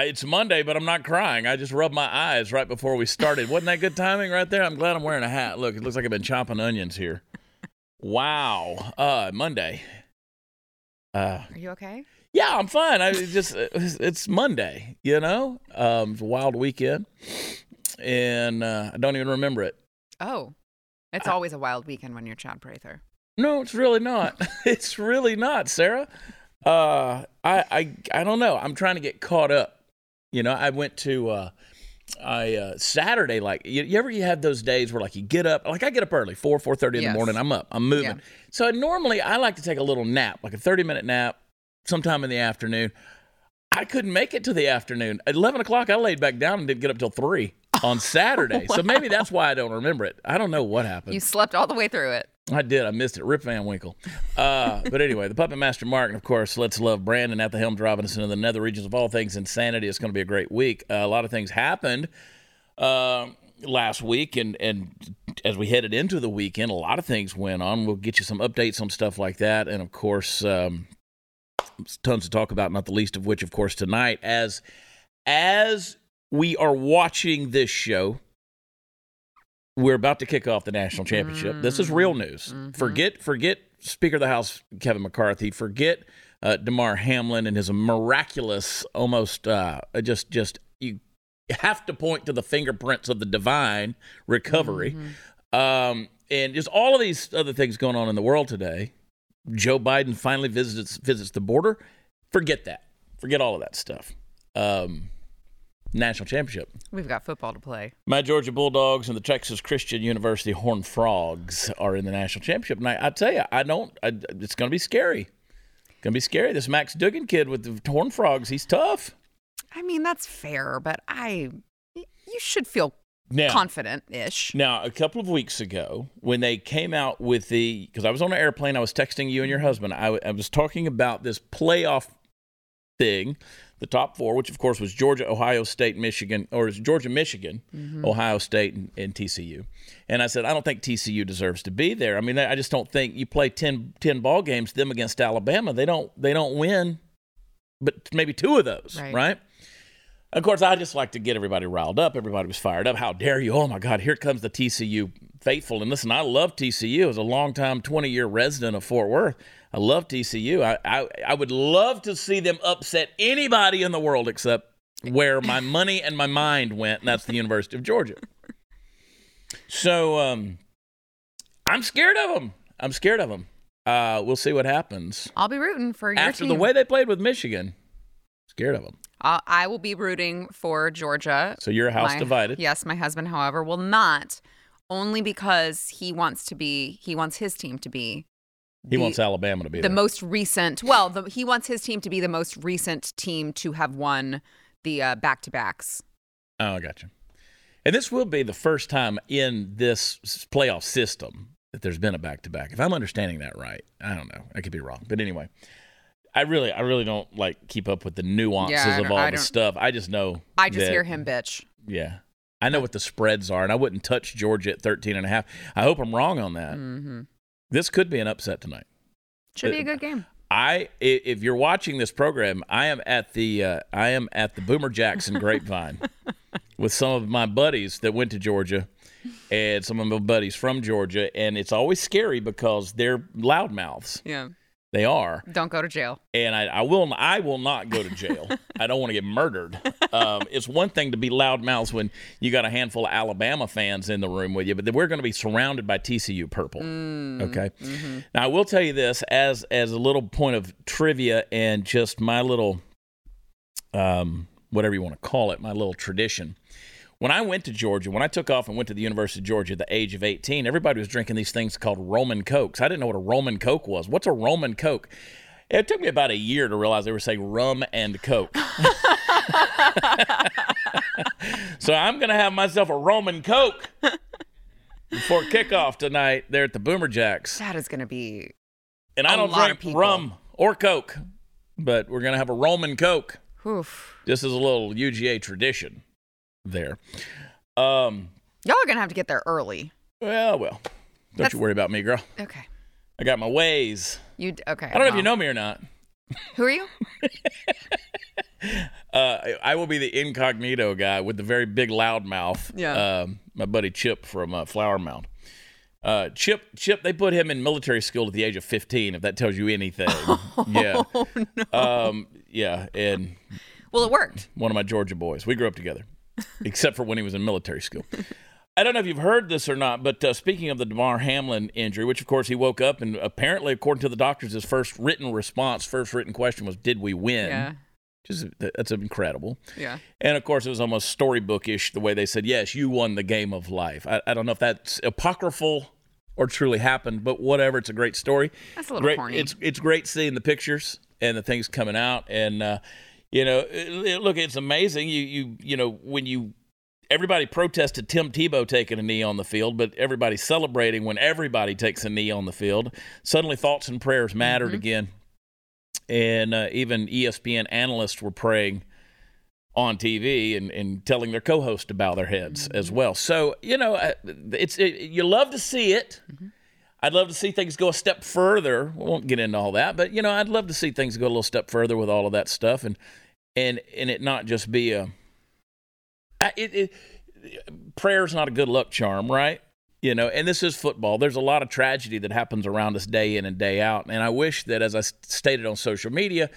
I, it's Monday, but I'm not crying. I just rubbed my eyes right before we started. Wasn't that good timing right there? I'm glad I'm wearing a hat. Look, it looks like I've been chopping onions here. Wow. Uh, Monday. Uh, Are you okay? yeah, I'm fine. I just it's, Monday, you know. Um, it's a wild weekend, and uh, I don't even remember it. Oh, it's I- always a wild weekend when you're Chad Prather. No, it's really not. it's really not, Sara. Uh, I, I, I don't know. I'm trying to get caught up. You know, I went to, uh, I uh, Saturday. Like, you, you ever you have those days where like you get up, like I get up early, four four thirty in Yes. the morning. I'm up. I'm moving. Yeah. So normally I like to take a little nap, like a 30 minute nap, sometime in the afternoon. I couldn't make it to the afternoon. At 11 o'clock, I laid back down and didn't get up till three on Saturday. So maybe that's why I don't remember it. I don't know what happened. You slept all the way through it. I did. I missed it. Rip Van Winkle. Uh, but anyway, the Puppet Master Mark, and of course, let's love Brandon at the helm driving us into the nether regions of all things insanity. It's going to be a great week. Uh, a lot of things happened uh, last week, and and as we headed into the weekend, a lot of things went on. We'll get you some updates on stuff like that, and of course, um, tons to talk about. Not the least of which, of course, tonight as as we are watching this show we're about to kick off the national championship. This is real news. Forget, forget Speaker of the House Kevin McCarthy. Forget uh, Damar Hamlin and his miraculous, almost uh, just, just you have to point to the fingerprints of the divine recovery, um, and just all of these other things going on in the world today. Joe Biden finally visits visits the border. Forget that. Forget all of that stuff. Um, national championship. We've got football to play. My Georgia Bulldogs and the Texas Christian University Horned Frogs are in the national championship. And I, I tell you, I don't. I, it's going to be scary. Going to be scary. This Max Duggan kid with the Horned Frogs, he's tough. I mean, that's fair, but I, you should feel Now, confident-ish. now, a couple of weeks ago, when they came out with the, because I was on an airplane, I was texting you and your husband. I, I was talking about this playoff thing, the top four, which of course was Georgia, Ohio State, Michigan, or it's Georgia, Michigan, mm-hmm. Ohio State, and, and TCU. And I said, I don't think TCU deserves to be there. I mean, I just don't think you play 10, 10 ball games, them against Alabama, they don't they don't win, but maybe two of those, Right. right? Of course, I just like to get everybody riled up. Everybody was fired up. How dare you? Oh my God, here comes the TCU faithful. And listen, I love TCU as a longtime 20 year resident of Fort Worth. I love TCU. I, I, I would love to see them upset anybody in the world except where my money and my mind went, and that's the University of Georgia. So um, I'm scared of them. I'm scared of them. Uh, we'll see what happens. I'll be rooting for your After team. the way they played with Michigan, scared of them. Uh, I will be rooting for Georgia. So you're a house My- divided. Yes, my husband, however, will not, only because he wants to be. He wants his team to be. He the- wants Alabama to be the there. most recent. Well, the, he wants his team to be the most recent team to have won the uh, back-to-backs. Oh, I got you. And this will be the first time in this playoff system that there's been a back to back. If I'm understanding that right, I don't know. I could be wrong, but anyway, I really, I really don't like keep up with the nuances Yeah, of all I the stuff. I just know. I just that- hear him bitch. Yeah, I know what the spreads are, and I wouldn't touch Georgia at 13 and a half. I hope I'm wrong on that. hmm This could be an upset tonight. Should be a good game. I i- if you're watching this program, I am at the uh, I am at the Boomer Jackson Grapevine with some of my buddies that went to Georgia and some of my buddies from Georgia, and it's always scary because they're loudmouths. Yeah. They are, Don't go to jail. and I, I will I will not go to jail. I don't want to get murdered. Um, it's one thing to be loudmouths when you got a handful of Alabama fans in the room with you, but we're going to be surrounded by TCU purple. Okay. Now I will tell you this as as a little point of trivia and just my little um whatever you want to call it, my little tradition. When I went to Georgia, when I took off and went to the University of Georgia at the age of 18, everybody was drinking these things called Roman Cokes. I didn't know what a Roman Coke was. What's a Roman Coke? It took me about a year to realize they were saying rum and Coke. so I'm going to have myself a Roman Coke before kickoff tonight there at the Boomer Jacks. That is going to be. And I don't drink rum or Coke, but we're going to have a Roman Coke. Oof. This is a little UGA tradition there. Um, Y'all are to have to get there early. well, well, don't That's- you worry about me, girl. Okay. I got my ways. You okay? I don't know if you know me or not. Who are you? Uh, I will be the incognito guy with the very big loud mouth. Yeah. Um, my buddy Chip from uh, Flower Mound. Uh, Chip, Chip, they put him in military school at the age of 15. If that tells you anything, yeah, Oh no. um, yeah, and Well, it worked. one of my Georgia boys. We grew up together, except for when he was in military school. I don't know if you've heard this or not, but uh, speaking of the Damar Hamlin injury, which of course he woke up and apparently, according to the doctors, his first written response, first written question was, "Did we win?" Yeah. Just that's incredible. Yeah. And of course, it was almost storybookish the way they said, "Yes, you won the game of life." I, I don't know if that's apocryphal or truly happened, but whatever. It's a great story. That's a little great. corny. It's it's great seeing the pictures and the things coming out, and uh, you know, look, it's amazing. You you you know when you everybody protested Tim Tebow taking a knee on the field, but everybody's celebrating when everybody takes a knee on the field. Suddenly, thoughts and prayers mattered Mm-hmm. again, and uh, even ESPN analysts were praying on TV and, and telling their co-host to bow their heads Mm-hmm. as well. So you know, uh, it's it, you love to see it. Mm-hmm. I'd love to see things go a step further. We won't get into all that, but you know, I'd love to see things go a little step further with all of that stuff, and and and it not just be a. It, it prayer's not a good luck charm, right? You know, and this is football. There's a lot of tragedy that happens around us day in and day out, and I wish that, as I stated on social media,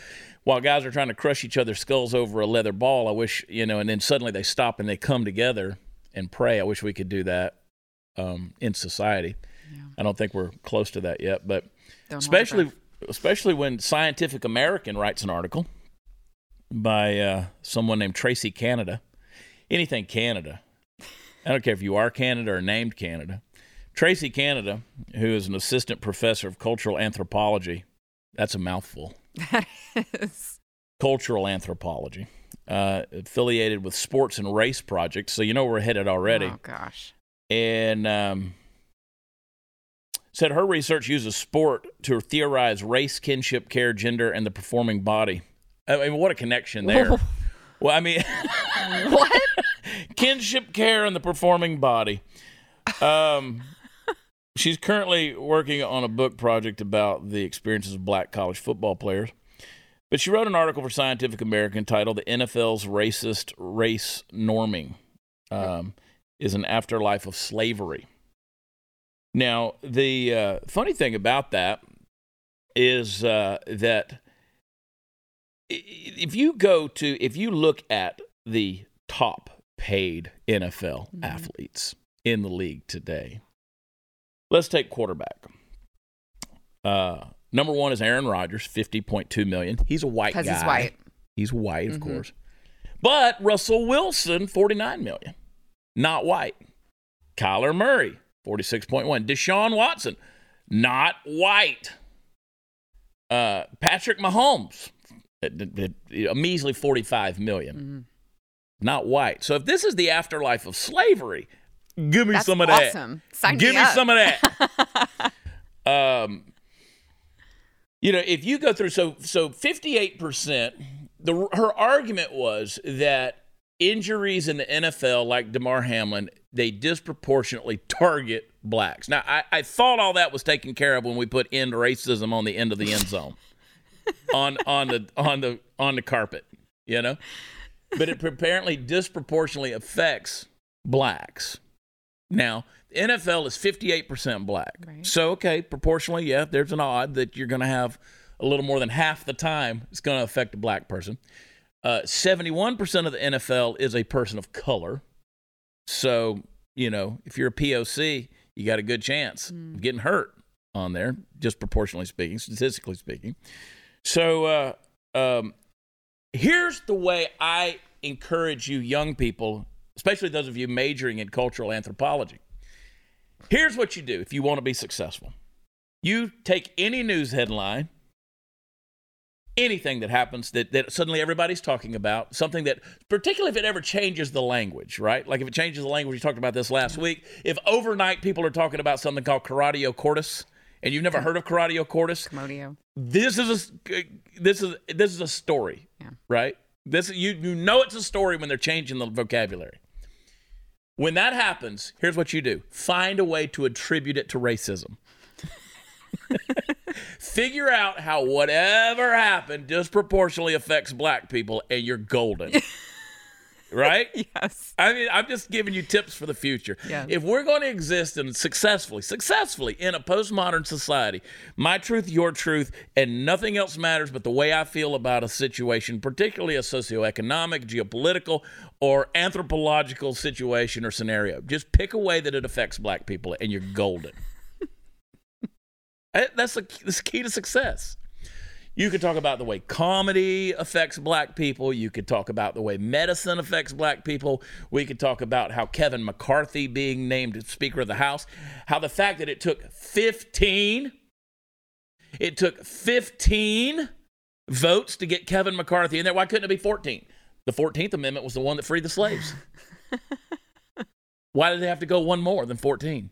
while guys are trying to crush each other's skulls over a leather ball, I wish you know, and then suddenly they stop and they come together and pray. I wish we could do that um, in society. I don't think we're close to that yet, but Don't especially especially when Scientific American writes an article by uh, someone named Tracie Canada. Anything Canada. I don't care if you are Canada or named Canada. Tracie Canada, who is an assistant professor of cultural anthropology, that's a mouthful. breath. Yes. Cultural anthropology, uh, affiliated with Sports and Race Project. So you know we're headed already Oh gosh. and um, said her research uses sport to theorize race, kinship, care, gender, and the performing body. I mean, what a connection there. well, I mean, what? kinship, care, and the performing body. Um, she's currently working on a book project about the experiences of black college football players. But she wrote an article for Scientific American titled "The NFL's Racist Race Norming um, is an Afterlife of Slavery." Now, the uh, funny thing about that is uh, that if you go to, if you look at the top paid NFL Mhm. athletes in the league today, let's take quarterback. Uh, number one is Aaron Rodgers, fifty point two million. He's a white guy. He's white. He's white, of Mhm. course. But Russell Wilson, 49 million. Not white. Kyler Murray, 46.1. Deshaun Watson, not white. Uh, Patrick Mahomes, a a measly 45 million. Mhm. Not white. So if this is the afterlife of slavery, give me That's some of that. awesome. Sign Give me, me some of that. um, you know, if you go through so so fifty eight percent, the her argument was that injuries in the NFL, like Damar Hamlin, they disproportionately target blacks. Now, I, I thought all that was taken care of when we put end racism on the end of the end zone, on on the on the on the carpet, you know. But it apparently disproportionately affects blacks. Now, the NFL is 58% black. Right. So, okay, proportionally, yeah, there's an odd that you're going to have a little more than half the time it's going to affect a black person. Uh, 71% of the NFL is a person of color. So, you know, if you're a POC, you got a good chance of getting hurt on there, just proportionally speaking, statistically speaking. So, uh, um, here's the way I encourage you, young people, especially those of you majoring in cultural anthropology. Here's what you do if you want to be successful you take any news headline, anything that happens that, that suddenly everybody's talking about, something that, particularly if it ever changes the language, right? Like if it changes the language, we talked about this last week. If overnight people are talking about something called commotio cordis, and you've never heard of commotio cordis, this is a this is this is a story, Yeah. right? This you you know it's a story when they're changing the vocabulary. When that happens, here's what you do: find a way to attribute it to racism. Figure out how whatever happened disproportionately affects black people, and you're golden. right? Yes. I mean, I'm just giving you tips for the future. Yeah. If we're going to exist in successfully, successfully in a postmodern society, my truth, your truth, and nothing else matters but the way I feel about a situation, particularly a socioeconomic, geopolitical, or anthropological situation or scenario. Just pick a way that it affects black people, and you're golden. Eh, that's the, that's the key to success. You could talk about the way comedy affects black people. You could talk about the way medicine affects black people. We could talk about how Kevin McCarthy being named Speaker of the House, how the fact that it took 15, it took 15 votes to get Kevin McCarthy in there. Why couldn't it be 14? The 14th Amendment was the one that freed the slaves. Why did they have to go one more than 14?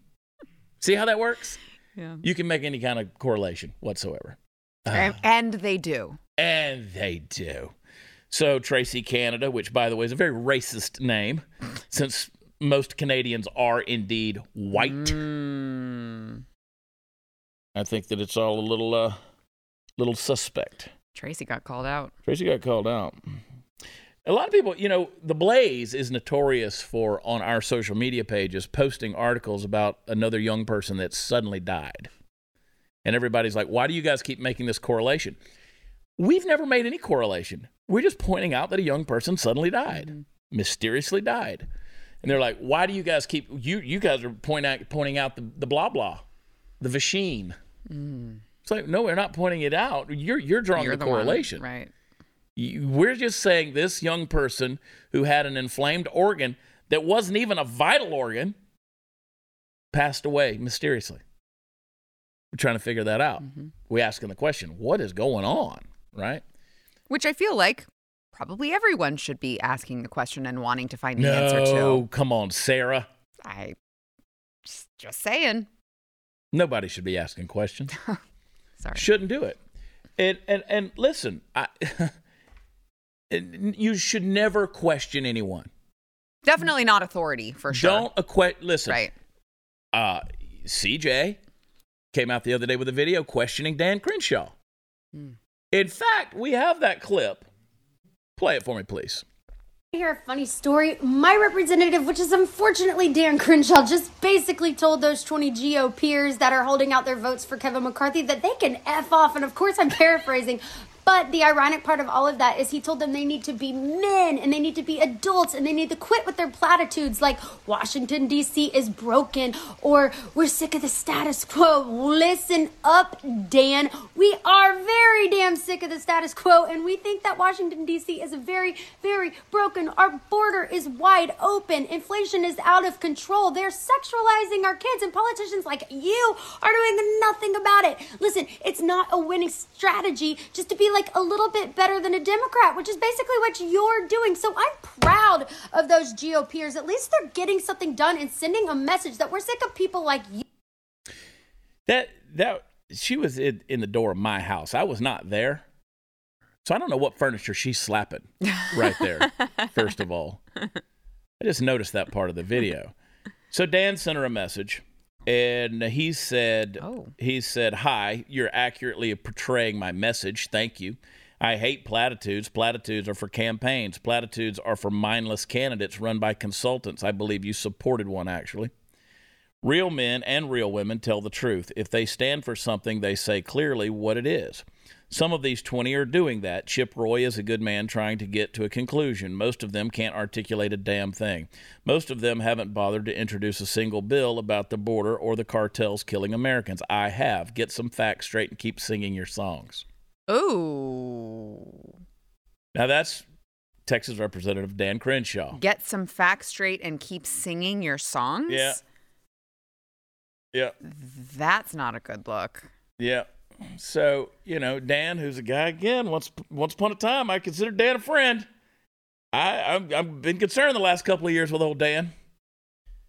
See how that works? Yeah. You can make any kind of correlation whatsoever. and, and they do. And they do. So, Tracie Canada, which by the way is a very racist name, since most Canadians are indeed white, Mm. I think that it's all a little, uh, little suspect. Tracie got called out. Tracie got called out. A lot of people, you know, The Blaze is notorious for on our social media pages posting articles about another young person that suddenly died. And everybody's like, why do you guys keep making this correlation? We've never made any correlation. We're just pointing out that a young person suddenly died, mm-hmm. mysteriously died. And they're like, why do you guys keep, you, you guys are pointing out, pointing out the, the blah blah, the machine. Mm. It's like, no, we're not pointing it out. You're, you're drawing You're the, the one, correlation. right? We're just saying this young person who had an inflamed organ that wasn't even a vital organ passed away mysteriously. We're trying to figure that out. Mm-hmm. We're asking the question, what is going on? Right? Which I feel like probably everyone should be asking the question and wanting to find the answer No, to. come on, Sara. I just, just saying. Nobody should be asking questions. Sorry. Shouldn't do it. And and and listen, I, you should never question anyone. Definitely not authority for sure. Don't acquit. Listen, Right. uh, CJ came out the other day with a video questioning Dan Crenshaw. Hmm. In fact, we have that clip. Play it for me, please. hear a funny story. My representative, which is unfortunately Dan Crenshaw, just basically told those 20 GOPers that are holding out their votes for Kevin McCarthy that they can F off. And of course, I'm paraphrasing. But the ironic part of all of that is he told them they need to be men and they need to be adults and they need to quit with their platitudes like Washington, D.C. is broken or we're sick of the status quo. Listen up, Dan. We are very damn sick of the status quo and we think that Washington, D.C. is very, very broken. Our border is wide open. Inflation is out of control. They're sexualizing our kids and politicians like you are doing nothing about it. Listen, it's not a winning strategy just to be like a little bit better than a Democrat, which is basically what you're doing. So I'm proud of those GOPers. At least they're getting something done and sending a message that we're sick of people like you. That that she was in, in the door of my house. I was not there, so I don't know what furniture she's slapping right there. first of all, I just noticed that part of the video. So Dan sent her a message, and he said, Oh. he said, "Hi, you're accurately portraying my message. Thank you." I hate platitudes. Platitudes are for campaigns. Platitudes are for mindless candidates run by consultants. I believe you supported one, actually. Real men and real women tell the truth. If they stand for something, they say clearly what it is. Some of these 20 are doing that. Chip Roy is a good man trying to get to a conclusion. Most of them can't articulate a damn thing. Most of them haven't bothered to introduce a single bill about the border or the cartels killing Americans. I have. Get some facts straight and keep singing your songs. Ooh. Now, that's Texas Representative Dan Crenshaw. Get some facts straight and keep singing your songs? Yeah. Yeah. That's not a good look. Yeah. So, you know, Dan, who's a guy again, once once upon a time I considered Dan a friend. I I've, I've been concerned the last couple of years with old Dan.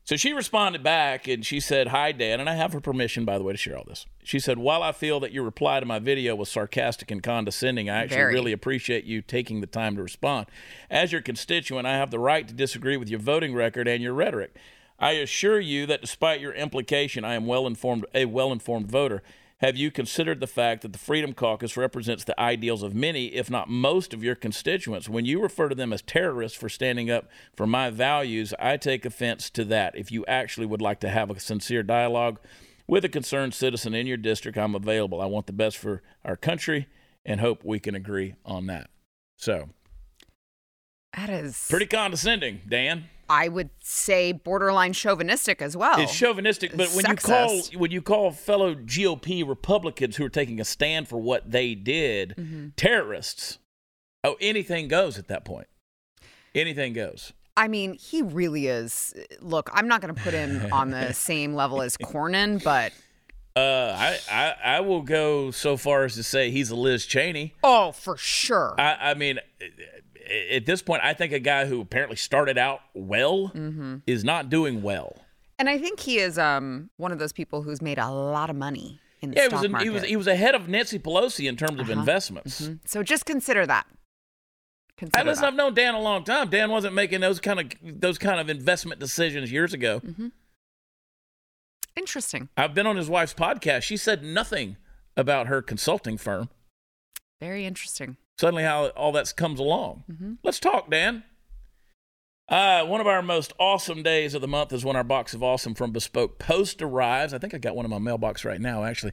So she responded back and she said, Hi, Dan. And I have her permission, by the way, to share all this. She said, While I feel that your reply to my video was sarcastic and condescending, I actually Very. really appreciate you taking the time to respond. As your constituent, I have the right to disagree with your voting record and your rhetoric. I assure you that despite your implication, I am well informed, a well informed voter. Have you considered the fact that the Freedom Caucus represents the ideals of many, if not most, of your constituents? When you refer to them as terrorists for standing up for my values, I take offense to that. If you actually would like to have a sincere dialogue with a concerned citizen in your district, I'm available. I want the best for our country and hope we can agree on that. So, That is pretty condescending, Dan. I would say borderline chauvinistic as well. It's chauvinistic, but when you call when you call fellow GOP Republicans who are taking a stand for what they did Mm-hmm. terrorists, oh, anything goes at that point. Anything goes. I mean, he really is. Look, I'm not going to put him on the same level as Cornyn, but Uh, I, I I will go so far as to say he's a Liz Cheney. oh, for sure. I, I mean, at this point, I think a guy who apparently started out well Mm-hmm. is not doing well. and I think he is um one of those people who's made a lot of money in the Yeah, he stock was, market. he was he was ahead of Nancy Pelosi in terms of Uh-huh. investments. so just consider that. Consider listen, that. I've known Dan a long time. Dan wasn't making those kind of those kind of investment decisions years ago. Mm-hmm. Interesting. I've been on his wife's podcast. She said nothing about her consulting firm. Very interesting. Suddenly, how all that comes along. Mm-hmm. Let's talk, Dan. Uh, one of our most awesome days of the month is when our box of awesome from Bespoke Post arrives. I think I got one in my mailbox right now, actually.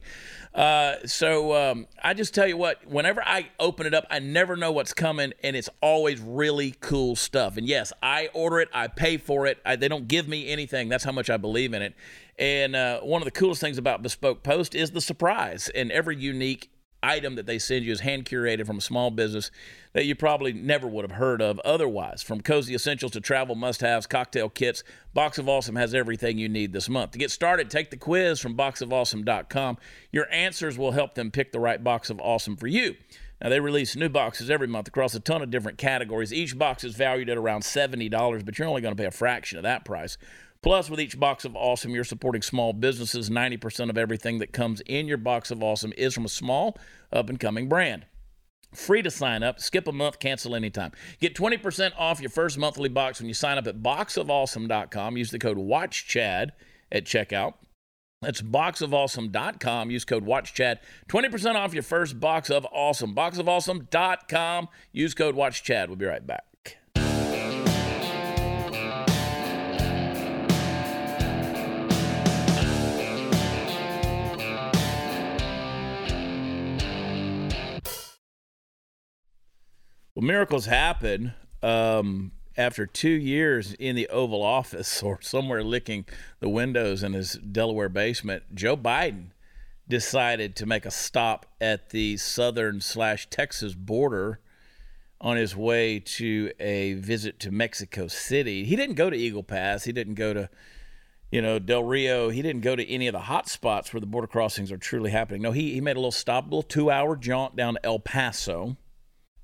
Uh, so um, I just tell you what, whenever I open it up, I never know what's coming, and it's always really cool stuff. And yes, I order it, I pay for it. I, they don't give me anything. That's how much I believe in it. And uh, one of the coolest things about Bespoke Post is the surprise, and every unique item that they send you is hand curated from a small business that you probably never would have heard of otherwise. From cozy essentials to travel must haves, cocktail kits, Box of Awesome has everything you need this month. To get started, take the quiz from boxofawesome.com. Your answers will help them pick the right box of awesome for you. Now, they release new boxes every month across a ton of different categories. Each box is valued at around $70, but you're only going to pay a fraction of that price. Plus, with each box of awesome, you're supporting small businesses. 90% of everything that comes in your box of awesome is from a small, up and coming brand. Free to sign up. Skip a month, cancel anytime. Get 20% off your first monthly box when you sign up at boxofawesome.com. Use the code WATCHCHAD at checkout. That's boxofawesome.com. Use code WATCHCHAD. 20% off your first box of awesome. Boxofawesome.com. Use code WATCHCHAD. We'll be right back. Well, miracles happen um, after two years in the Oval Office or somewhere licking the windows in his Delaware basement. Joe Biden decided to make a stop at the southern slash Texas border on his way to a visit to Mexico City. He didn't go to Eagle Pass. He didn't go to, you know, Del Rio. He didn't go to any of the hot spots where the border crossings are truly happening. No, he, he made a little stop, a little two hour jaunt down to El Paso.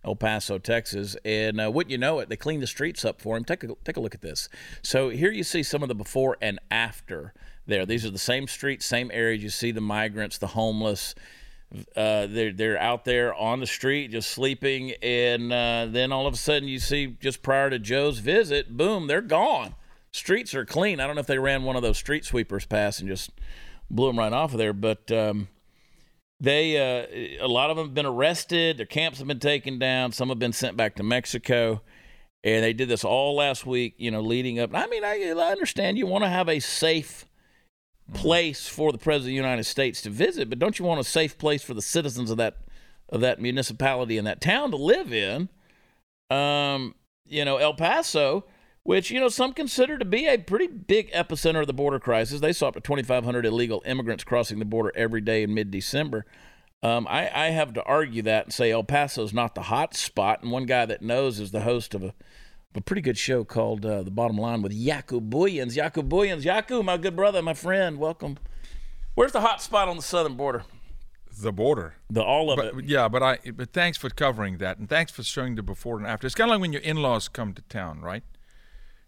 El Paso, Texas, and uh, wouldn't you know it, they cleaned the streets up for him. Take a take a look at this. So here you see some of the before and after. There, these are the same streets, same areas. You see the migrants, the homeless. Uh, they're they're out there on the street just sleeping, and uh, then all of a sudden you see just prior to Joe's visit, boom, they're gone. Streets are clean. I don't know if they ran one of those street sweepers past and just blew them right off of there, but. Um, they uh, a lot of them have been arrested. Their camps have been taken down. Some have been sent back to mexico. And they did this all last week you know leading up. I mean i, I understand you want to have a safe place for the president of the united states to visit but don't you want a safe place for the citizens of that of that municipality and that town to live in? Um you know el paso which you know some consider to be a pretty big epicenter of the border crisis. They saw up to 2,500 illegal immigrants crossing the border every day in mid-December. Um, I, I have to argue that and say El Paso is not the hot spot. And one guy that knows is the host of a, a pretty good show called uh, The Bottom Line with Jaco Booyens. Jaco Booyens, Jaco, my good brother, my friend, welcome. Where's the hot spot on the southern border? the border. The all of But it. yeah, but I but thanks for covering that and thanks for showing the before and after. It's kind of like when your in-laws come to town, right?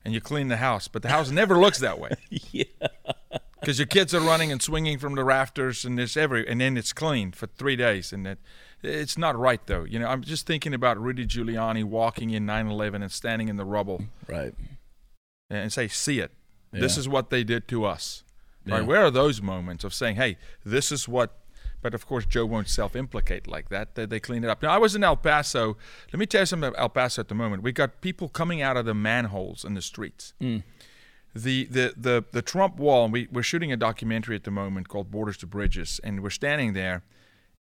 And you clean the house, but the house never looks that way. Yeah. Because your kids are running and swinging from the rafters, and it's every, and then it's clean for three days, and it, it's not right though. You know, I'm just thinking about Rudy Giuliani walking in 9/11 and standing in the rubble Right. and say, "See it. This is what they did to us." Yeah. Right? Where are those moments of saying, "Hey, this is what But of course, Joe won't self-implicate like that. They, they clean it up. Now, I was in El Paso. Let me tell you something about El Paso at the moment. We got people coming out of the manholes in the streets. Mm. The, the, the, the Trump wall, and we, we're shooting a documentary at the moment called Borders to Bridges, and we're standing there,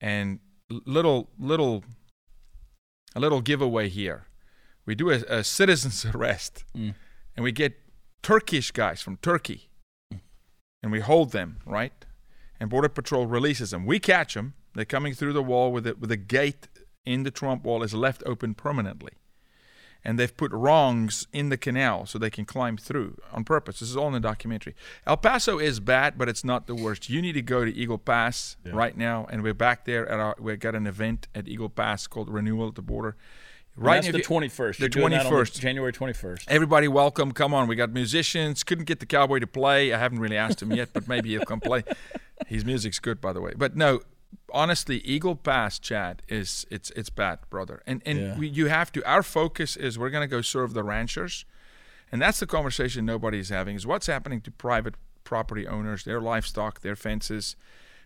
and little, little, a little giveaway here. We do a, a citizen's arrest, mm. and we get Turkish guys from Turkey, mm. and we hold them, right? And Border Patrol releases them. We catch them. They're coming through the wall with a, with a gate in the Trump wall is left open permanently. And they've put wrongs in the canal so they can climb through on purpose. This is all in the documentary. El Paso is bad, but it's not the worst. You need to go to Eagle Pass right now, and we're back there at our. We got an event at Eagle Pass called Renewal at the Border. Right, that's the twenty first. The twenty first. January twenty first. Everybody, welcome. Come on. We got musicians. Couldn't get the cowboy to play. I haven't really asked him yet, but maybe he'll come play. His music's good, by the way. But no, honestly, Eagle Pass, Chad, is it's it's bad, brother. And and Yeah. we, you have to. Our focus is we're gonna go serve the ranchers, and that's the conversation nobody's having. Is what's happening to private property owners, their livestock, their fences.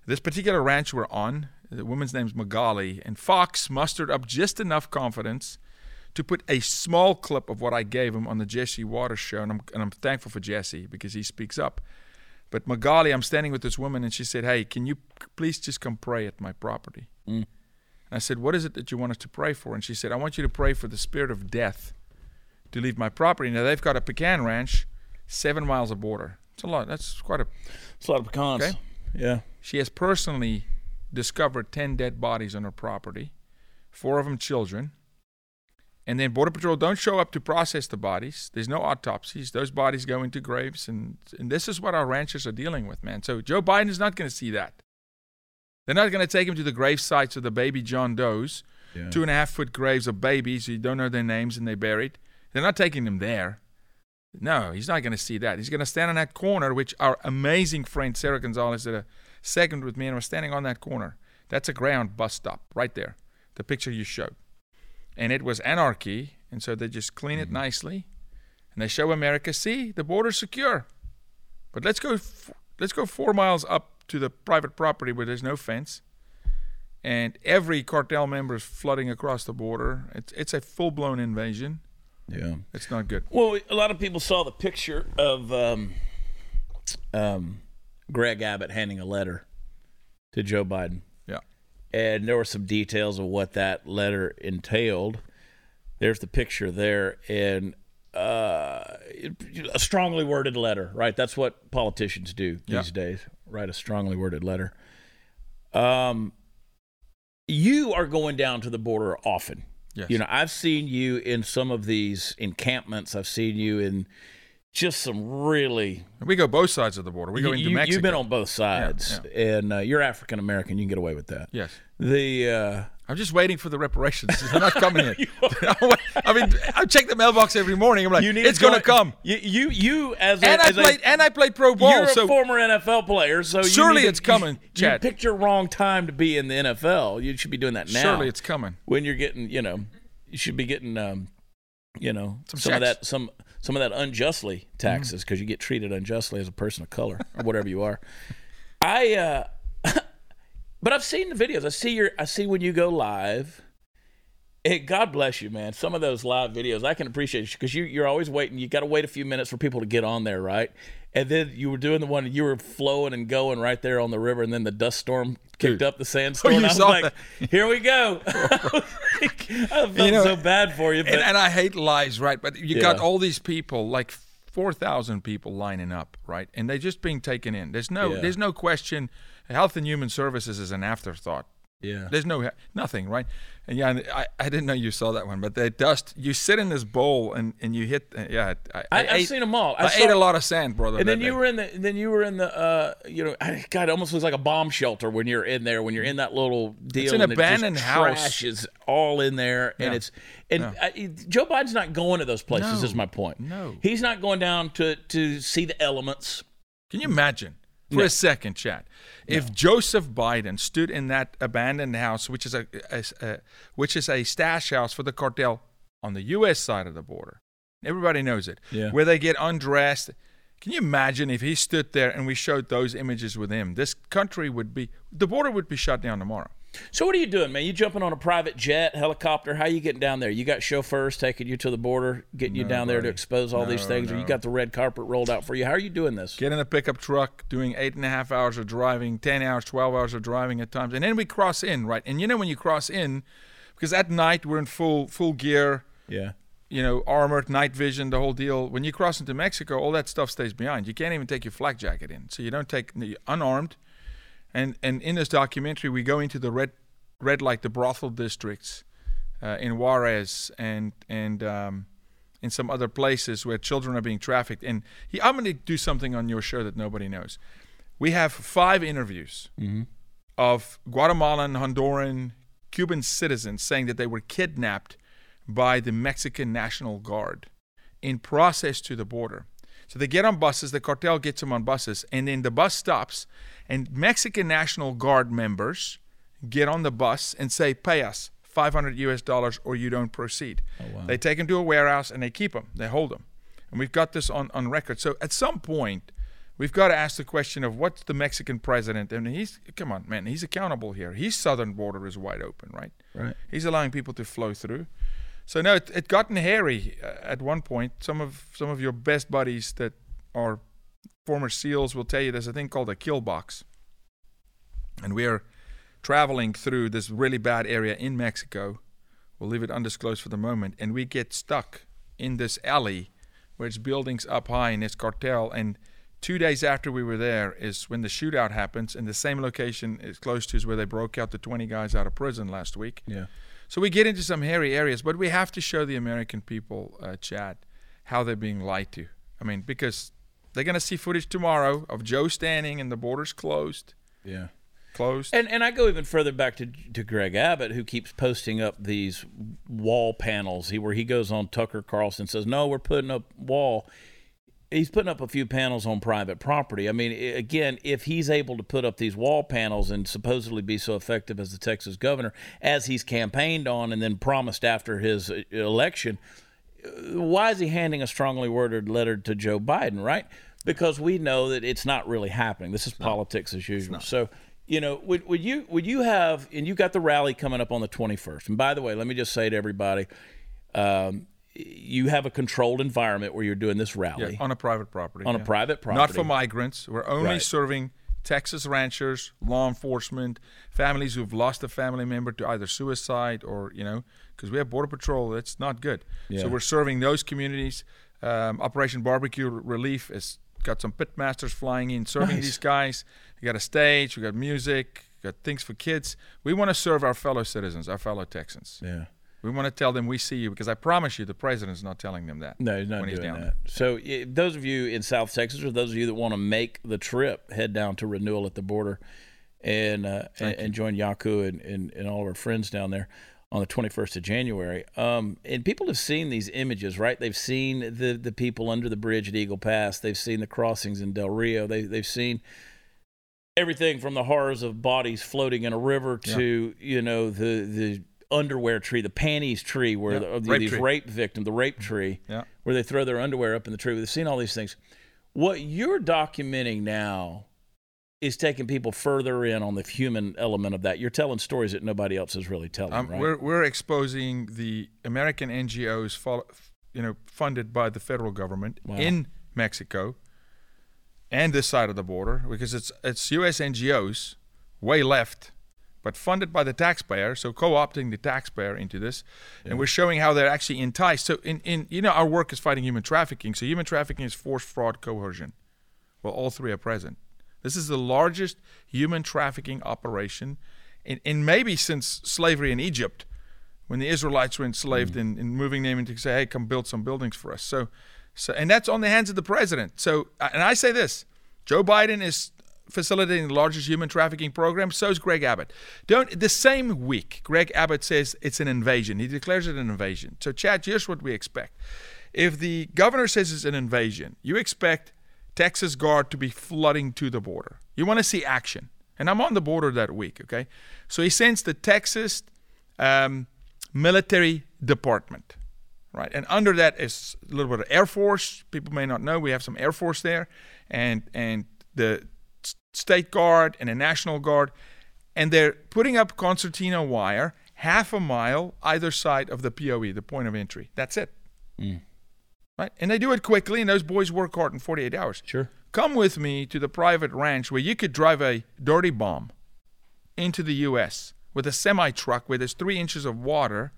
This particular ranch we're on, the woman's name's Magali, and Fox mustered up just enough confidence to put a small clip of what I gave him on the Jesse Watters show, and I'm, and I'm thankful for Jesse because he speaks up. But Magali, I'm standing with this woman, and she said, "Hey, can you please just come pray at my property?" Mm. And I said, "What is it that you want us to pray for?" And she said, "I want you to pray for the spirit of death to leave my property." Now they've got a pecan ranch, seven miles of border. It's a lot. That's quite a. It's a lot of pecans. Okay. Yeah. She has personally discovered 10 dead bodies on her property, four of them children. And then Border Patrol don't show up to process the bodies. There's no autopsies. Those bodies go into graves. And, and this is what our ranchers are dealing with, man. So Joe Biden is not going to see that. They're not going to take him to the grave sites of the baby John Doe's, Yeah. two and a half foot graves of babies you don't know their names and they're buried. They're not taking them there. No, he's not going to see that. He's going to stand on that corner, which our amazing friend Sara Gonzales did a segment with me, and we're standing on that corner. That's a ground bus stop right there, the picture you showed. And it was anarchy, and so they just clean it nicely, and they show America, see, the border's secure. But let's go, f- let's go four miles up to the private property where there's no fence, and every cartel member is flooding across the border. It's it's a full blown invasion. Yeah. It's not good. Well, a lot of people saw the picture of um, um, Greg Abbott handing a letter to Joe Biden, Yeah. And there were some details of what that letter entailed. There's the picture there, and uh, a strongly worded letter, right? That's what politicians do Yeah. these days, write a strongly worded letter. Um, you are going down to the border often. Yes. You know, I've seen you in some of these encampments. I've seen you in just some really. We go both sides of the border. We go into you, Mexico. You've been on both sides, and uh, you're African American. You can get away with that. Yes. The uh, I'm just waiting for the reparations. They're not coming in. I mean, I check the mailbox every morning. I'm like, you need it's going to come. You you, you as a, And I as a- played. and I played pro ball. You're so a former NFL player, so Surely need to- it's coming, You, you picked your wrong time to be in the NFL. You should be doing that now. surely it's coming. when you're getting, you know, you should be getting, um, you know, Some some, of that some some of that unjustly taxes because you get treated unjustly as a person of color or whatever you are. I, uh, but I've seen the videos. I see your, I see when you go live. Hey, God bless you, man. Some of those live videos, I can appreciate you because you, you're always waiting. You got to wait a few minutes for people to get on there, right? And then you were doing the one, you were flowing and going right there on the river, and then the dust storm kicked Dude. up the oh, sandstorm. Oh, you I was saw like, here we go. I felt You know, so bad for you, but And, and I hate lies, right? But you got all these people, like four thousand people lining up, right? And they're just being taken in. There's no, Yeah. there's no question. Health and Human Services is an afterthought. Yeah, There's no nothing, right? And yeah, and I, I didn't know you saw that one, but the dust. You sit in this bowl and, and you hit. uh, Yeah, I, I, I've ate, seen them all. I, I, saw- ate a lot of sand, brother. And then you day. were in the, then you were in the, uh, you know, God, it almost looks like a bomb shelter when you're in there, when you're in that little deal. It's an and it abandoned house. Trash is all in there, and it's, and I, Joe Biden's not going to those places. No. Is my point. No. he's not going down to to see the elements. Can you imagine for No. a second, Chad, if Joseph Biden stood in that abandoned house, which is a, a, a which is a stash house for the cartel on the U.S. side of the border, everybody knows it, Yeah. where they get undressed. Can you imagine if he stood there and we showed those images with him? This country would be the border would be shut down tomorrow. So what are you doing, man? You jumping on a private jet, helicopter? How you getting down there? You got chauffeurs taking you to the border, getting you down there to expose all these No, things, or you got the red carpet rolled out for you? How are you doing this? Get in a pickup truck, doing eight and a half hours of driving, ten hours, twelve hours of driving at times, and then we cross in, right? And you know when you cross in, because at night we're in full full gear, Yeah. you know, armored, night vision, the whole deal. When you cross into Mexico, all that stuff stays behind. You can't even take your flak jacket in, so you don't take the unarmed. And and in this documentary, we go into the red red light, the brothel districts uh, in Juarez and and um, in some other places where children are being trafficked. And he, I'm going to do something on your show that nobody knows. We have five interviews of Guatemalan, Honduran, Cuban citizens saying that they were kidnapped by the Mexican National Guard in process to the border. So they get on buses, the cartel gets them on buses, and then the bus stops, and Mexican National Guard members get on the bus and say, "Pay us 500 US dollars, or you don't proceed." Oh, they take them to a warehouse and they keep them, they hold them, and we've got this on on record. So at some point, we've got to ask the question of what's the Mexican president, and he's come on, man, he's accountable here. His southern border is wide open, right? Right. He's allowing people to flow through. So no, it, it gotten hairy uh, at one point. Some of some of your best buddies that are former SEALs will tell you there's a thing called a kill box, and we are traveling through this really bad area in Mexico. We'll leave it undisclosed for the moment, and we get stuck in this alley where it's buildings up high in this cartel. And two days after we were there is when the shootout happens, and the same location is close to is where they broke out the 20 guys out of prison last week. Yeah. So we get into some hairy areas, but we have to show the American people, uh, Chad, how they're being lied to. I mean, because they're going to see footage tomorrow of Joe standing and the borders closed, Yeah. closed. And and I go even further back to to Greg Abbott, who keeps posting up these wall panels. He where he goes on Tucker Carlson says, "No, we're putting up wall." He's putting up a few panels on private property. I mean, again, if he's able to put up these wall panels and supposedly be so effective as the Texas governor, as he's campaigned on and then promised after his uh, election, uh, why is he handing a strongly worded letter to Joe Biden, right? Because we know that it's not really happening. This is politics as usual. So, you know, would, would you would you have and you got the rally coming up on the 21st. And by the way, let me just say to everybody, um, you have a controlled environment where you're doing this Yeah, rally. on a private property. On a yeah. private Not for migrants. We're only Right. serving Texas ranchers, law enforcement, families who've lost a family member to either suicide or, you know, because we have Border Patrol. That's not good. Yeah. So we're serving those communities. Um, Operation Barbecue Relief has got some pit masters flying in, serving Nice. these guys. We got a stage, we got music, we got things for kids. We want to serve our fellow citizens, our fellow Texans. yeah. We want to tell them we see you because I promise you the president's not telling them that. No, he's not when he's doing down that. So, i those of you in South Texas, or those of you that want to make the trip, head down to Renewal at the border, and uh, and, and join Jaco and, and, and all of our friends down there on the 21st of January. Um, and people have seen these images, right? They've seen the the people under the bridge at Eagle Pass. They've seen the crossings in Del Rio. They they've seen everything from the horrors of bodies floating in a river to you know the the underwear tree, the panties tree, where Yeah. the, of Rape these tree. rape victim, the rape tree, Yeah. where they throw their underwear up in the tree. We've seen all these things. What you're documenting now is taking people further in on the human element of that. You're telling stories that nobody else is really telling, Um, right? We're we're exposing the American NGOs, you know, funded by the federal government Wow. in Mexico and this side of the border, because it's it's U.S. NGOs, way left, but funded by the taxpayer, so co-opting the taxpayer into this, and we're showing how they're actually enticed. So in in you know our work is fighting human trafficking. So human trafficking is force, fraud, coercion. Well, all three are present. This is the largest human trafficking operation in, in maybe since slavery in Egypt, when the Israelites were enslaved mm. and, and moving them into say, hey, come build some buildings for us. So, so and that's on the hands of the president. So, and I say this Joe Biden is facilitating the largest human trafficking program. So is Greg Abbott. Don't the same week, Greg Abbott says it's an invasion. He declares it an invasion. So, Chad, here's what we expect. If the governor says it's an invasion, you expect Texas Guard to be flooding to the border. You want to see action. And I'm on the border that week, okay? So he sends the Texas um, Military Department, right? And under that is a little bit of Air Force. People may not know we have some Air Force there, and and the State Guard and a National Guard, and they're putting up concertina wire half a mile either side of the POE, the point of entry. That's it. Mm. Right? And they do it quickly, and those boys work hard in 48 hours. Sure. Come with me to the private ranch where you could drive a dirty bomb into the U.S. with a semi truck where there's three inches of water,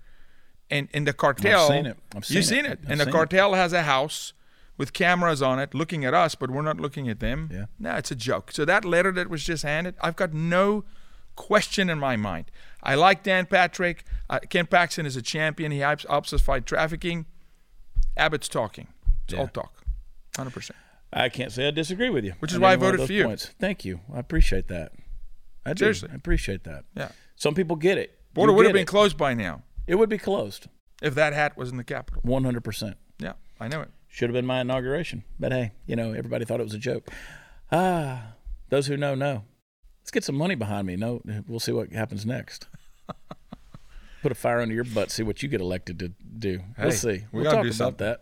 and and the cartel. I've seen it. I've You've seen seen it. I've and the seen it. cartel has a house with cameras on it, looking at us, but we're not looking at them. Yeah. No, it's a joke. So that letter that was just handed, I've got no question in my mind. I like Dan Patrick. Uh, Ken Paxton is a champion. He helps, helps us fight trafficking. Abbott's talking. It's all talk. 100%. I can't say I disagree with you. Which is why I any one of voted for you. Points. Thank you. I appreciate that. I do. Seriously. I appreciate that. Yeah. Some people get it. Border You would have been it. closed by now It would be closed. if that hat was in the Capitol. 100%. Yeah, I know it. Should have been my inauguration. But hey, you know, everybody thought it was a joke. Ah, those who know, know. Let's get some money behind me. No, we'll see what happens next. Put a fire under your butt, see what you get elected to do. Hey, we'll see. we We'll gotta talk do about something. that.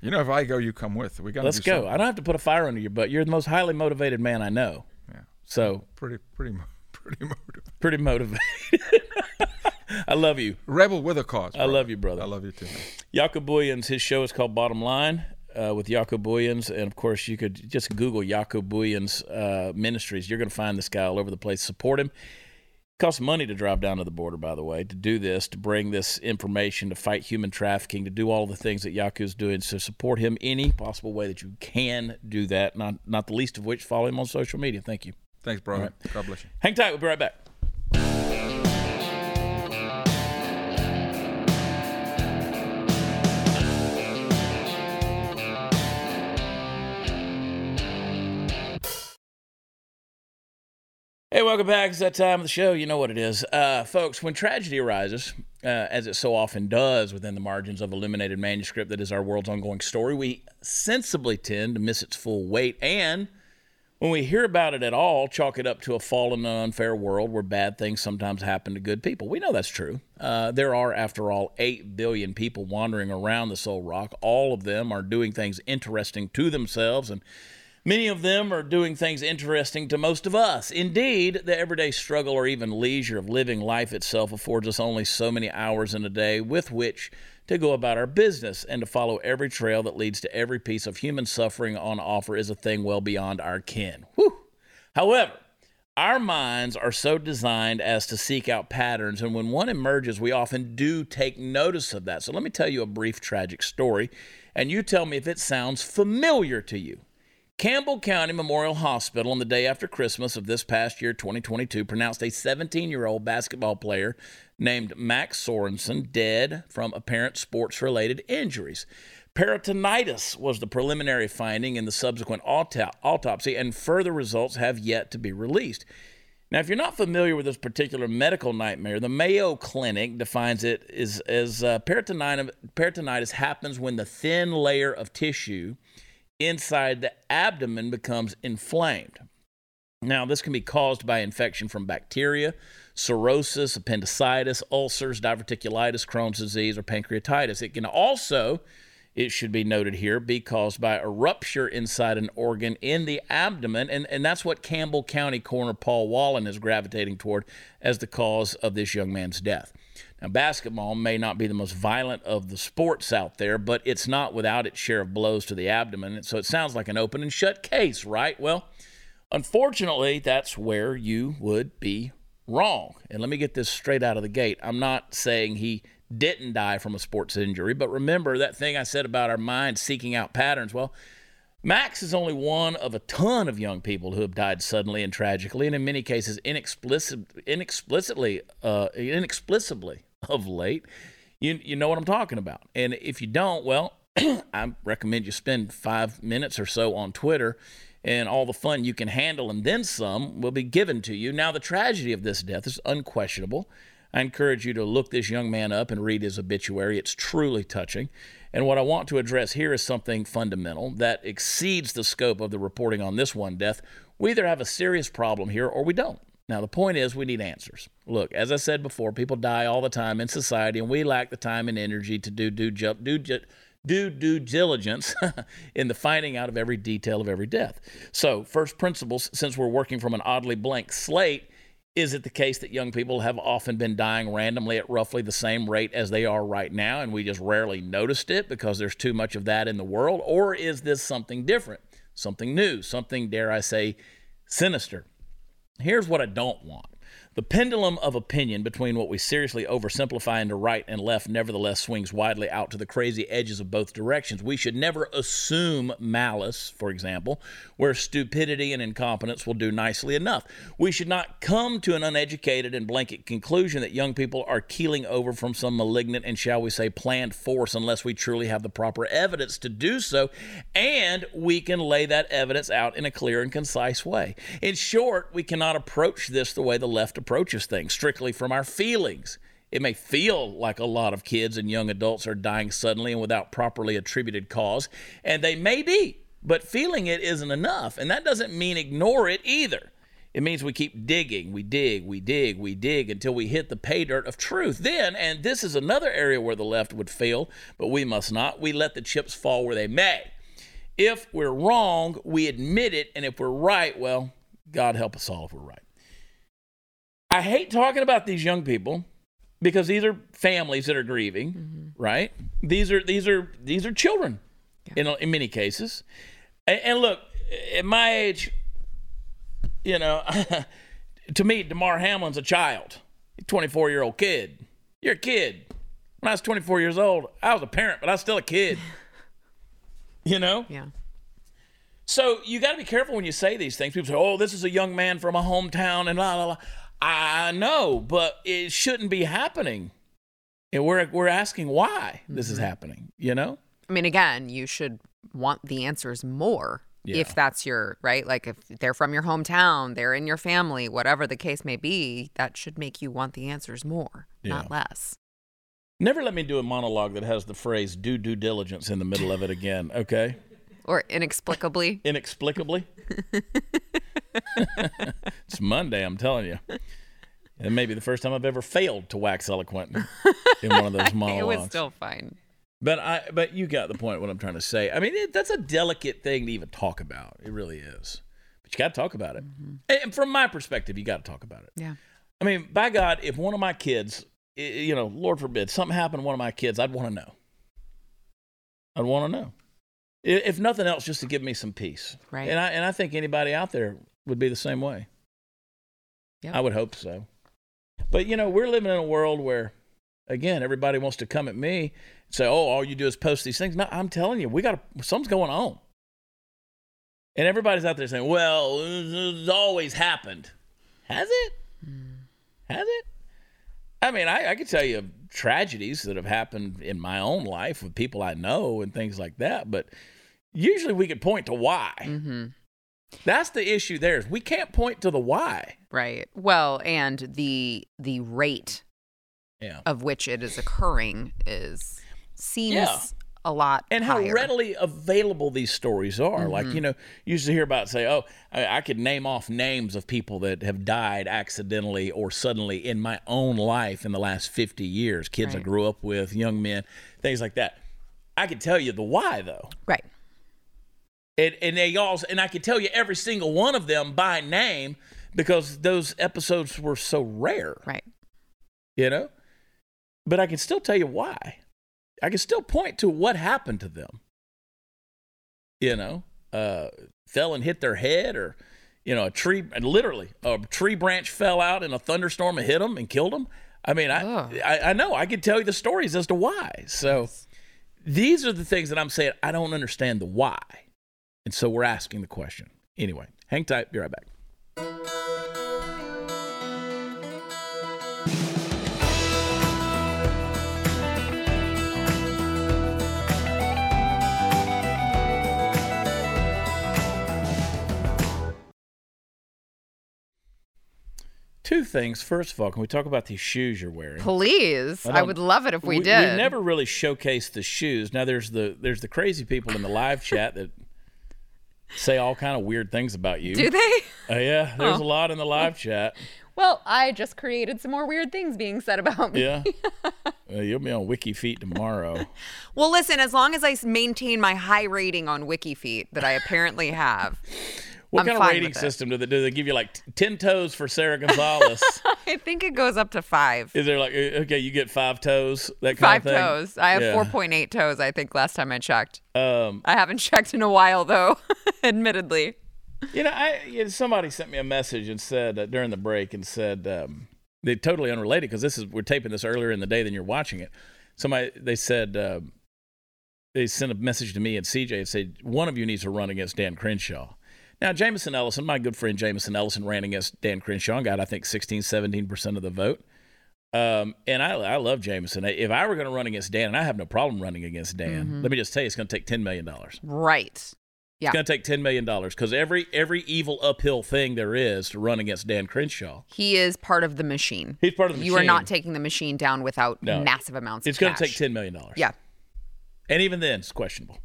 You know, if I go, you come with. We got Let's go. something. I don't have to put a fire under your butt. You're the most highly motivated man I know. Yeah. So Pretty, pretty, pretty motivated. pretty motivated. I love you. Rebel with a cause. I love you, brother. I love you too. Jaco Booyens, his show is called Bottom Line uh, with Jaco Booyens. And of course, you could just Google Jaco Booyens uh, Ministries. You're going to find this guy all over the place. Support him. It costs money to drive down to the border, by the way, to do this, to bring this information, to fight human trafficking, to do all the things that Jaco's doing. So support him any possible way that you can do that, not, not the least of which follow him on social media. Thank you. Thanks, brother. God bless you. Hang tight. We'll be right back. Welcome back. It's that time of the show. You know what it is. Uh, folks, when tragedy arises, uh, as it so often does within the margins of illuminated manuscript that is our world's ongoing story, we sensibly tend to miss its full weight and when we hear about it at all, chalk it up to a fallen and unfair world where bad things sometimes happen to good people. We know that's true. Uh, there are, after all, 8 billion people wandering around the Soul Rock. All of them are doing things interesting to themselves, and many of them are doing things interesting to most of us. Indeed, the everyday struggle or even leisure of living life itself affords us only so many hours in a day with which to go about our business and to follow every trail that leads to every piece of human suffering on offer is a thing well beyond our ken. Whew. However, our minds are so designed as to seek out patterns, and when one emerges, we often do take notice of that. So let me tell you a brief tragic story, and you tell me if it sounds familiar to you. Campbell County Memorial Hospital on the day after Christmas of this past year, 2022, pronounced a 17 year old basketball player named Max Sorensen dead from apparent sports related injuries. Peritonitis was the preliminary finding in the subsequent auto- autopsy, and further results have yet to be released. Now, if you're not familiar with this particular medical nightmare, the Mayo Clinic defines it as, as uh, peritonitis, peritonitis happens when the thin layer of tissue inside the abdomen becomes inflamed. Now, this can be caused by infection from bacteria, cirrhosis, appendicitis, ulcers, diverticulitis, Crohn's disease, or pancreatitis. It can also, it should be noted here, be caused by a rupture inside an organ in the abdomen. And, and that's what Campbell County Coroner Paul Wallen is gravitating toward as the cause of this young man's death. Now, basketball may not be the most violent of the sports out there, but it's not without its share of blows to the abdomen. So it sounds like an open and shut case, right? Well, unfortunately, that's where you would be wrong. And let me get this straight out of the gate. I'm not saying he didn't die from a sports injury, but remember that thing I said about our mind seeking out patterns. Well, Max is only one of a ton of young people who have died suddenly and tragically, and in many cases inexplicit, inexplicitly, uh, inexplicably of late. You, you know what I'm talking about. And if you don't, well, I recommend you spend five minutes or so on Twitter, and all the fun you can handle and then some will be given to you. Now, the tragedy of this death is unquestionable. I encourage you to look this young man up and read his obituary. It's truly touching. And what I want to address here is something fundamental that exceeds the scope of the reporting on this one death. We either have a serious problem here or we don't. Now, the point is, we need answers. Look, as I said before, people die all the time in society, and we lack the time and energy to do due do, do due diligence in the finding out of every detail of every death. So, first principles, since we're working from an oddly blank slate, is it the case that young people have often been dying randomly at roughly the same rate as they are right now, and we just rarely noticed it because there's too much of that in the world? Or is this something different, something new, something, dare I say, sinister? Here's what I don't want the pendulum of opinion between what we seriously oversimplify into right and left nevertheless swings widely out to the crazy edges of both directions. We should never assume malice, for example, where stupidity and incompetence will do nicely enough. We should not come to an uneducated and blanket conclusion that young people are keeling over from some malignant and, shall we say, planned force unless we truly have the proper evidence to do so, and we can lay that evidence out in a clear and concise way. In short, we cannot approach this the way the left approaches things strictly from our feelings. It may feel like a lot of kids and young adults are dying suddenly and without properly attributed cause, and they may be, but feeling it isn't enough. And that doesn't mean ignore it either. It means we keep digging, we dig, we dig, we dig until we hit the pay dirt of truth. Then, and this is another area where the left would fail, but we must not, we let the chips fall where they may. If we're wrong, we admit it, and if we're right, well, God help us all if we're right. I hate talking about these young people because these are families that are grieving, mm-hmm. right? These are these are these are children yeah. in in many cases. And, and, look, at my age, you know, to me, Damar Hamlin's a child, 24 year old kid. You're a kid. When I was 24 years old, I was a parent, but I was still a kid. you know? Yeah. So you got to be careful when you say these things. People say, "Oh, this is a young man from a hometown," and la la la. I know, but it shouldn't be happening. And we're we're asking why this is mm-hmm. happening, you know? I mean, again, you should want the answers more yeah. if that's your right. Like if they're from your hometown, they're in your family, whatever the case may be, that should make you want the answers more, yeah. not less. Never let me do a monologue that has the phrase "do due diligence" in the middle of it again. Okay. Or inexplicably. inexplicably. it's Monday, I'm telling you. It may be the first time I've ever failed to wax eloquent in one of those monologues. it was still fine. But I, but you got the point. What I'm trying to say. I mean, it, that's a delicate thing to even talk about. It really is. But you got to talk about it. Mm-hmm. And from my perspective, you got to talk about it. Yeah. I mean, by God, if one of my kids, you know, Lord forbid, something happened to one of my kids, I'd want to know. I'd want to know if nothing else, just to give me some peace. Right. And I and I think anybody out there would be the same way. Yeah. I would hope so. But you know, we're living in a world where, again, everybody wants to come at me and say, "Oh, all you do is post these things." No, I'm telling you, we got something's going on. And everybody's out there saying, "Well, it's always happened." Has it? Mm. Has it? I mean, I, I could tell you tragedies that have happened in my own life with people I know and things like that, but usually we could point to why. Mm-hmm. That's the issue. There is we can't point to the why. Right. Well, and the the rate yeah. of which it is occurring is seems yeah. A lot and higher. how readily available these stories are. Mm-hmm. Like you know, you used to hear about say, oh, I, I could name off names of people that have died accidentally or suddenly in my own life in the last fifty years. Kids right. I grew up with, young men, things like that. I could tell you the why though. Right. And, and they all and I could tell you every single one of them by name because those episodes were so rare. Right. You know? But I can still tell you why. I can still point to what happened to them. You know, uh, fell and hit their head, or, you know, a tree, literally, a tree branch fell out in a thunderstorm and hit them and killed them. I mean, I, oh. I, I, know, I can tell you the stories as to why. So these are the things that I'm saying I don't understand the why. And so we're asking the question. Anyway, hang tight. Be right back. Things. First of all, can we talk about these shoes you're wearing? Please, I, I would love it if we, we did. We never really showcased the shoes. Now there's the there's the crazy people in the live chat that say all kind of weird things about you. Do they? Uh, yeah, there's oh. a lot in the live chat. Well, I just created some more weird things being said about me. Yeah. Uh, you'll be on WikiFeet tomorrow. Well, listen, as long as I maintain my high rating on WikiFeet that I apparently have, What I'm kind of rating system do they do? They give you like 10 toes for Sara Gonzales. I think it goes up to five. Is there like, uh, okay, you get five toes, that kind Five of thing? toes. I have Yeah. 4.8 toes, I think, last time I checked. Um, I haven't checked in a while, though, admittedly. You know, I you know, somebody sent me a message and said uh, during the break and said um, they totally unrelated because this is we're taping this earlier in the day than you're watching it. Somebody they said uh, they sent a message to me and CJ and said one of you needs to run against Dan Crenshaw. Now Jameson Ellison, my good friend Jameson Ellison, ran against Dan Crenshaw and got I think 16, 17 percent of the vote. Um, and I, I love Jameson. If I were going to run against Dan, and I have no problem running against Dan, let me just tell you, it's going to take ten million dollars. Right. Yeah. It's going to take ten million dollars because every every evil uphill thing there is to run against Dan Crenshaw, He is part of the machine. he's part of the machine. You are not taking the machine down without No. massive amounts It's of going to take ten million dollars. Yeah. and even then, it's questionable.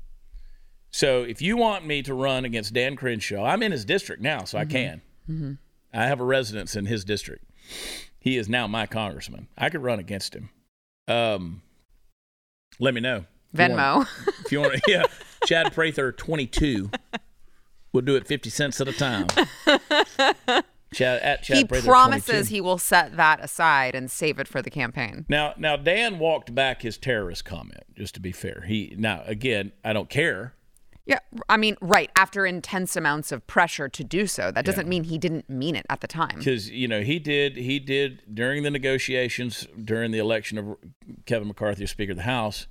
So if you want me to run against Dan Crenshaw, I'm in his district now, so I can. I have a residence in his district. He is now my congressman. I could run against him. Um, let me know. If you want- Venmo. If you want to, yeah, Chad Prather, 22. We'll do it 50 cents at a time. Chad, at Chad he Prather, promises 22. he will set that aside and save it for the campaign. Now, now Dan walked back his terrorist comment. Just to be fair, he now again, I don't care. Yeah, I mean, right after intense amounts of pressure to do so. That doesn't mean he didn't mean it at the time. because you know he did he did during the negotiations during the election of Kevin McCarthy as Speaker of the House.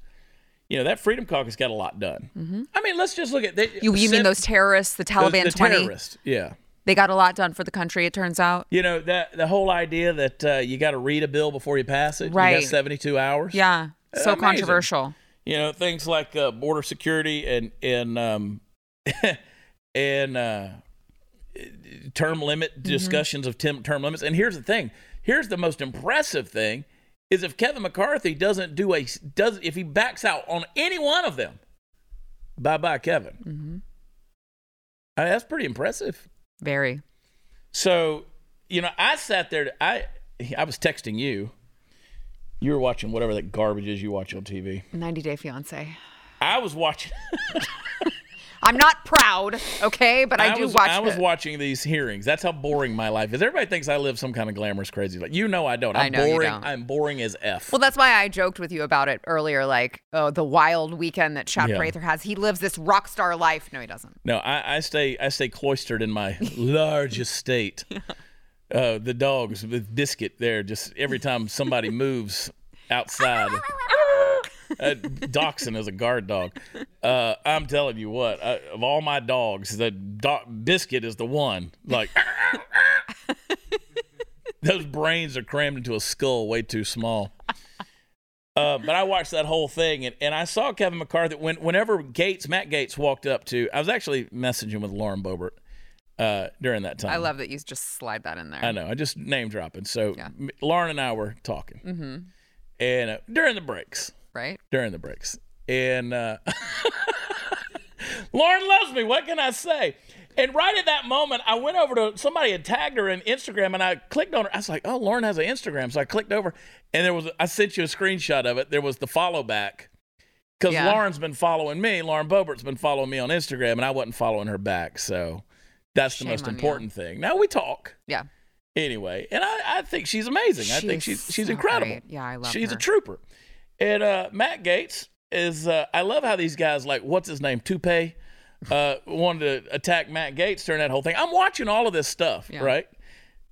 You know that Freedom Caucus got a lot done. I mean, let's just look at they, Mm-hmm. You, you mean those terrorists, the those- Taliban the 20? terrorists? Yeah. They got a lot done for the country, it turns out. You know that the whole idea that uh, you got to read a bill before you pass it. You Right. got seventy two hours. Yeah, so Amazing. controversial. You know things like uh, border security and and um, and uh, term limit Mm-hmm. discussions of tem- term limits. And here's the thing. Here's the most impressive thing is if Kevin McCarthy doesn't do a does if he backs out on any one of them, bye bye Kevin. Mm-hmm. I mean, that's pretty impressive. Very. So you know, I sat there. I I was texting you. You were watching whatever that garbage is you watch on TV. 90 Day Fiance. I was watching. I'm not proud, okay, but I, do was, watch I was it. watching these hearings. That's how boring my life is. Everybody thinks I live some kind of glamorous, crazy life. You know I don't. I'm I know you boring. don't. I'm boring as f. Well, that's why I joked with you about it earlier, like oh, the wild weekend that Chad Yeah. Prather has. He lives this rock star life. No, he doesn't. no, I, I stay. I stay cloistered in my large estate. Uh, the dogs with biscuit there. Just every time somebody moves outside. Uh, Dachshund is a guard dog. Uh, I'm telling you what, uh, of all my dogs, the do- biscuit is the one. Like those brains are crammed into a skull way too small. Uh, but I watched that whole thing, and, and I saw Kevin McCarthy when whenever Gaetz, Matt Gaetz, walked up to. I was actually messaging with Lauren Boebert uh, during that time. I love that you just slide that in there. I know. I just name dropping. So Yeah. Lauren and I were talking, mm-hmm. and uh, during the breaks, Right? during the breaks, and uh, Lauren loves me. What can I say? And right at that moment, I went over to somebody had tagged her in Instagram, and I clicked on her. I was like, "Oh, Lauren has an Instagram," so I clicked over, and there was. I sent you a screenshot of it. There was the follow back. Because Yeah. Lauren's been following me, Lauren Boebert's been following me on Instagram, and I wasn't following her back. So that's the most on you. important thing. Now we talk Yeah. anyway, and I, I think she's amazing. I think she's she's so incredible. great. Yeah, I love her. She's a trooper. And uh, Matt Gaetz is. Uh, I love how these guys like what's his name Toupe uh, wanted to attack Matt Gaetz during that whole thing. I'm watching all of this stuff, Yeah. right?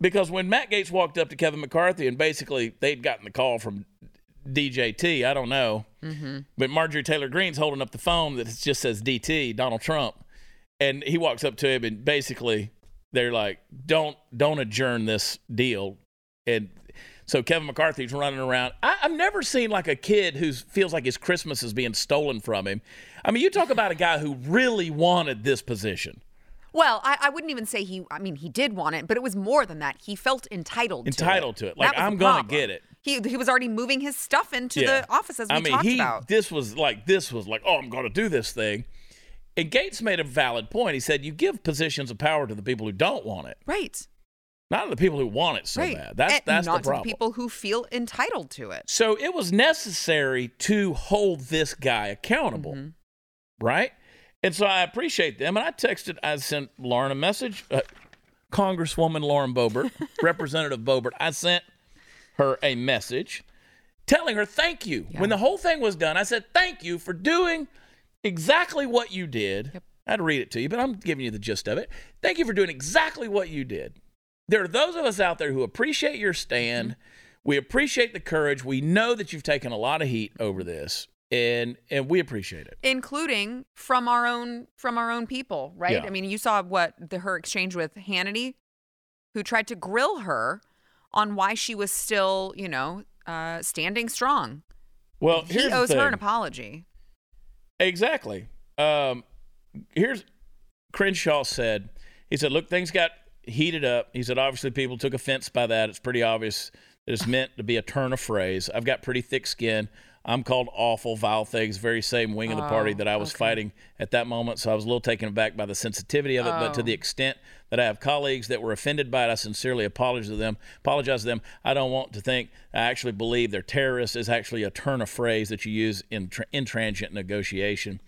Because when Matt Gaetz walked up to Kevin McCarthy and basically they'd gotten the call from DJT, I don't know, Mm-hmm. but Marjorie Taylor Greene's holding up the phone that just says DT, Donald Trump, and he walks up to him and basically they're like, "Don't don't adjourn this deal," and so Kevin McCarthy's running around. I, I've never seen like a kid who feels like his Christmas is being stolen from him. I mean, you talk about a guy who really wanted this position, Well, I, I wouldn't even say he. I mean, he did want it, but it was more than that. He felt entitled. entitled to to it. it. Like That was the I'm gonna get it. He he was already moving his stuff into the office as we I mean, talked he about. this was like this was like, oh, I'm going to do this thing. And Gaetz made a valid point. He said, "You give positions of power to the people who don't want it." Right. Not to the people who want it so right. bad. That's and that's not the problem. to the people who feel entitled to it. So it was necessary to hold this guy accountable, Mm-hmm. right? And so I appreciate them. And I texted, I sent Lauren a message, uh, Congresswoman Lauren Boebert, Representative Boebert. I sent her a message telling her thank you. When the whole thing was done, I said, thank you for doing exactly what you did. I'd read it to you, but I'm giving you the gist of it. Thank you for doing exactly what you did. There are those of us out there who appreciate your stand. Mm-hmm. We appreciate the courage. We know that you've taken a lot of heat over this, and and we appreciate it. including from our own from our own people, right? Yeah. I mean, you saw what the, her exchange with Hannity, who tried to grill her on why she was still, you know, uh, standing strong. Well, he owes her an apology. Exactly. Um, here's Crenshaw said. He said, "Look, things got heated up." He said, "Obviously, people took offense by that. It's pretty obvious that it's meant to be a turn of phrase. I've got pretty thick skin. I'm called awful, vile things. Very same wing of the party Oh, that I was fighting at that moment. So I was a little taken aback by the sensitivity of it. But to the extent that I have colleagues that were offended by it, I sincerely apologize to them. Apologize to them. I don't want to think I actually believe they're terrorists is actually a turn of phrase that you use in tr- intransient negotiation."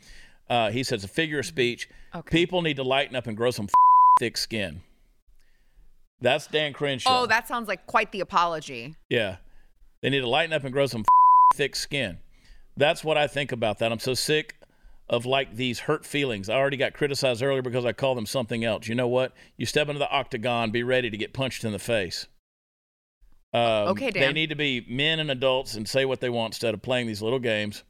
Uh, he says a figure of speech. People need to lighten up and grow some thick skin. That's Dan Crenshaw. Oh, that sounds like quite the apology. yeah. They need to lighten up and grow some thick skin. That's what I think about that. I'm so sick of like these hurt feelings. I already got criticized earlier because I called them something else. You know what? You step into the octagon, be ready to get punched in the face. Um, Okay, They need to be men and adults and say what they want instead of playing these little games.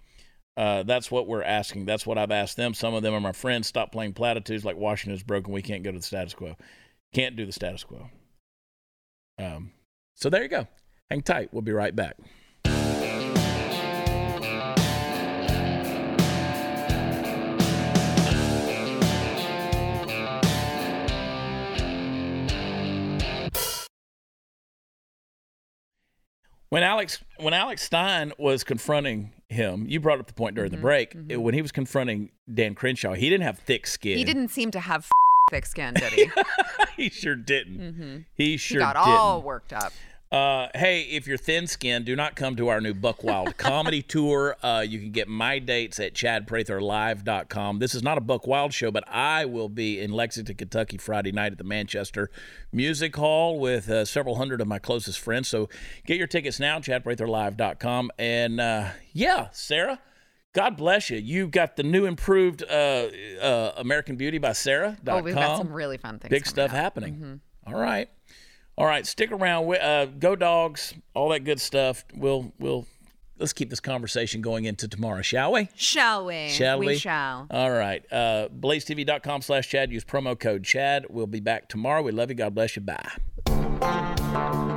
Uh, that's what we're asking. That's what I've asked them. Some of them are my friends. Stop playing platitudes like Washington's broken. We can't go to the status quo. Can't do the status quo. Um, so there you go. Hang tight. We'll be right back. When Alex when Alex Stein was confronting him, you brought up the point during Mm-hmm, the break. When he was confronting Dan Crenshaw, he didn't have thick skin. He didn't seem to have thick skin, did he? he sure didn't. He sure he got didn't. all worked up. Uh, hey, if you're thin skinned, do not come to our new Buck Wild comedy tour. Uh, you can get my dates at chadpratherlive.com. This is not a Buck Wild show, but I will be in Lexington, Kentucky Friday night at the Manchester Music Hall with uh, several hundred of my closest friends. So get your tickets now, chadpratherlive.com. And uh, yeah, Sara. God bless you. You got the new improved uh, uh, American Beauty by Sara. Oh, we've got some really fun things. Big stuff up. happening. All right. All right, stick around. We- Uh, go dogs, all that good stuff. We'll we'll let's keep this conversation going into tomorrow, shall we? Shall we? Shall we? shall. All right. Uh, BlazeTV.com slash Chad. Use promo code Chad. We'll be back tomorrow. We love you. God bless you. Bye.